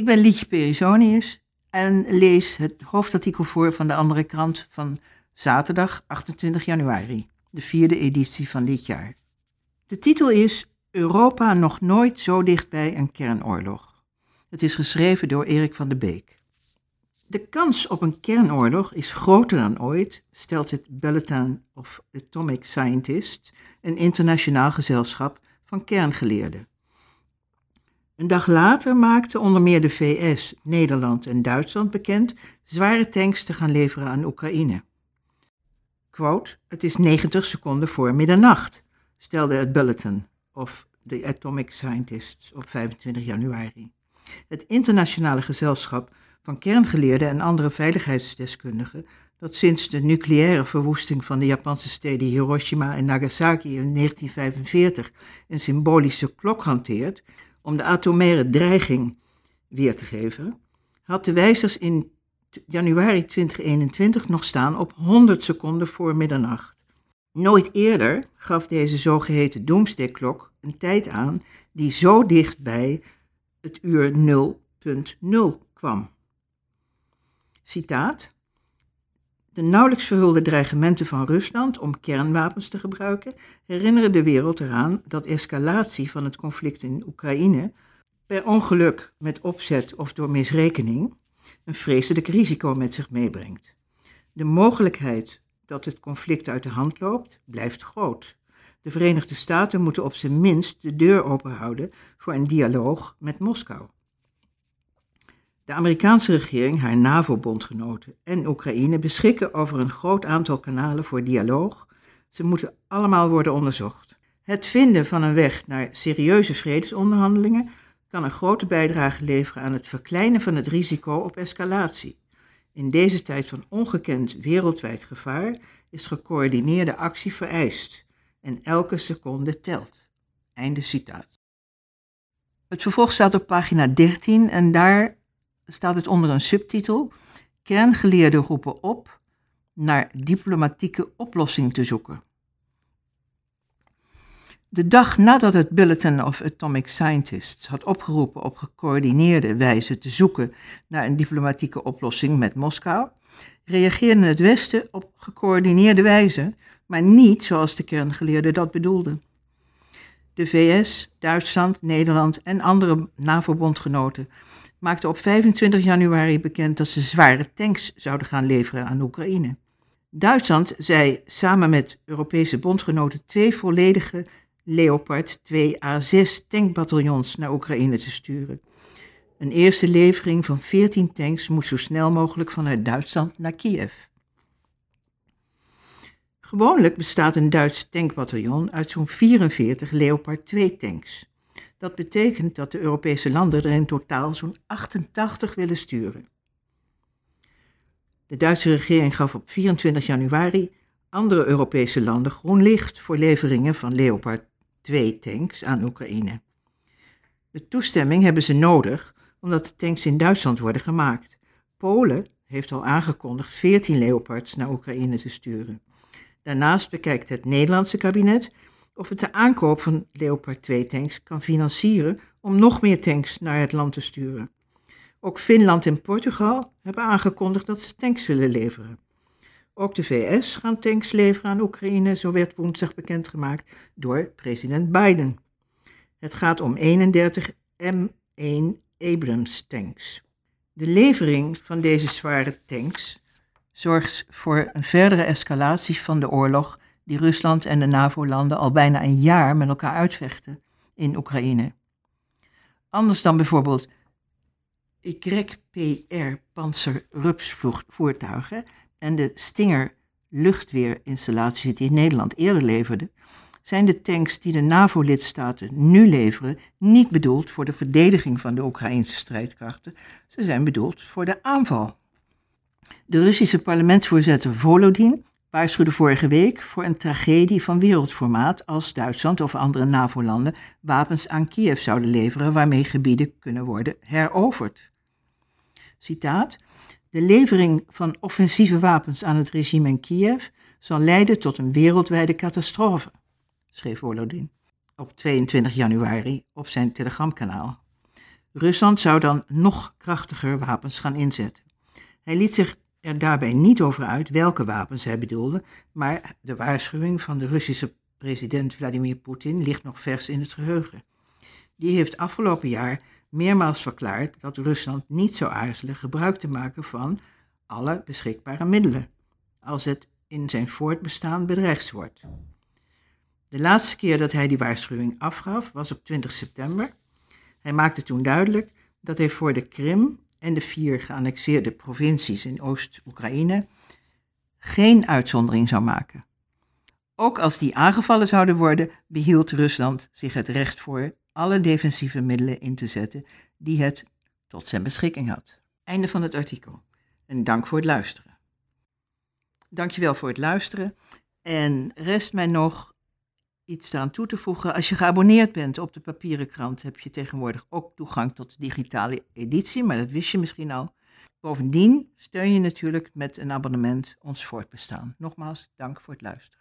Ik ben Lietje Perisonius en lees het hoofdartikel voor van de andere krant van zaterdag 28 januari, de vierde editie van dit jaar. De titel is Europa nog nooit zo dichtbij een kernoorlog. Het is geschreven door Erik van de Beek. De kans op een kernoorlog is groter dan ooit, stelt het Bulletin of Atomic Scientists, een internationaal gezelschap van kerngeleerden. Een dag later maakten onder meer de VS, Nederland en Duitsland bekend zware tanks te gaan leveren aan Oekraïne. Quote, het is 90 seconden voor middernacht, stelde het Bulletin of The Atomic Scientists op 25 januari. Het internationale gezelschap van kerngeleerden en andere veiligheidsdeskundigen dat sinds de nucleaire verwoesting van de Japanse steden Hiroshima en Nagasaki in 1945 een symbolische klok hanteert om de atomaire dreiging weer te geven, had de wijzers in januari 2021 nog staan op 100 seconden voor middernacht. Nooit eerder gaf deze zogeheten doomsday-klok een tijd aan die zo dicht bij het uur 0.0 kwam. Citaat. De nauwelijks verhulde dreigementen van Rusland om kernwapens te gebruiken herinneren de wereld eraan dat escalatie van het conflict in Oekraïne per ongeluk, met opzet of door misrekening een vreselijk risico met zich meebrengt. De mogelijkheid dat het conflict uit de hand loopt blijft groot. De Verenigde Staten moeten op zijn minst de deur openhouden voor een dialoog met Moskou. De Amerikaanse regering, haar NAVO-bondgenoten en Oekraïne beschikken over een groot aantal kanalen voor dialoog. Ze moeten allemaal worden onderzocht. Het vinden van een weg naar serieuze vredesonderhandelingen kan een grote bijdrage leveren aan het verkleinen van het risico op escalatie. In deze tijd van ongekend wereldwijd gevaar is gecoördineerde actie vereist en elke seconde telt. Einde citaat. Het vervolg staat op pagina 13 en daar staat het onder een subtitel: Kerngeleerden roepen op naar diplomatieke oplossing te zoeken. De dag nadat het Bulletin of Atomic Scientists had opgeroepen op gecoördineerde wijze te zoeken naar een diplomatieke oplossing met Moskou, reageerde het Westen op gecoördineerde wijze, maar niet zoals de kerngeleerden dat bedoelden. De VS, Duitsland, Nederland en andere NAVO-bondgenoten maakte op 25 januari bekend dat ze zware tanks zouden gaan leveren aan Oekraïne. Duitsland zei samen met Europese bondgenoten twee volledige Leopard 2A6 tankbataljons naar Oekraïne te sturen. Een eerste levering van 14 tanks moest zo snel mogelijk vanuit Duitsland naar Kiev. Gewoonlijk bestaat een Duits tankbataljon uit zo'n 44 Leopard 2 tanks. Dat betekent dat de Europese landen er in totaal zo'n 88 willen sturen. De Duitse regering gaf op 24 januari andere Europese landen groen licht voor leveringen van Leopard 2 tanks aan Oekraïne. De toestemming hebben ze nodig omdat de tanks in Duitsland worden gemaakt. Polen heeft al aangekondigd 14 Leopards naar Oekraïne te sturen. Daarnaast bekijkt het Nederlandse kabinet of het de aankoop van Leopard 2 tanks kan financieren om nog meer tanks naar het land te sturen. Ook Finland en Portugal hebben aangekondigd dat ze tanks willen leveren. Ook de VS gaan tanks leveren aan Oekraïne, zo werd woensdag bekendgemaakt door president Biden. Het gaat om 31 M1 Abrams tanks. De levering van deze zware tanks zorgt voor een verdere escalatie van de oorlog die Rusland en de NAVO-landen al bijna een jaar met elkaar uitvechten in Oekraïne. Anders dan bijvoorbeeld YPR panzerrupsvoertuigen en de Stinger luchtweerinstallaties die Nederland eerder leverde, zijn de tanks die de NAVO-lidstaten nu leveren niet bedoeld voor de verdediging van de Oekraïnse strijdkrachten. Ze zijn bedoeld voor de aanval. De Russische parlementsvoorzitter Volodin waarschuwde vorige week voor een tragedie van wereldformaat als Duitsland of andere NAVO-landen wapens aan Kiev zouden leveren waarmee gebieden kunnen worden heroverd. Citaat: De levering van offensieve wapens aan het regime in Kiev zal leiden tot een wereldwijde catastrofe, schreef Volodin op 22 januari op zijn telegramkanaal. Rusland zou dan nog krachtiger wapens gaan inzetten. Hij liet zich er daarbij niet over uit welke wapens hij bedoelde, maar de waarschuwing van de Russische president Vladimir Poetin ligt nog vers in het geheugen. Die heeft afgelopen jaar meermaals verklaard dat Rusland niet zou aarzelen gebruik te maken van alle beschikbare middelen, als het in zijn voortbestaan bedreigd wordt. De laatste keer dat hij die waarschuwing afgaf was op 20 september. Hij maakte toen duidelijk dat hij voor de Krim en de vier geannexeerde provincies in Oost-Oekraïne geen uitzondering zou maken. Ook als die aangevallen zouden worden, behield Rusland zich het recht voor alle defensieve middelen in te zetten die het tot zijn beschikking had. Einde van het artikel. En dank voor het luisteren. Dankjewel voor het luisteren. En rest mij nog iets eraan toe te voegen. Als je geabonneerd bent op de papieren krant, heb je tegenwoordig ook toegang tot de digitale editie, maar dat wist je misschien al. Bovendien steun je natuurlijk met een abonnement ons voortbestaan. Nogmaals, dank voor het luisteren.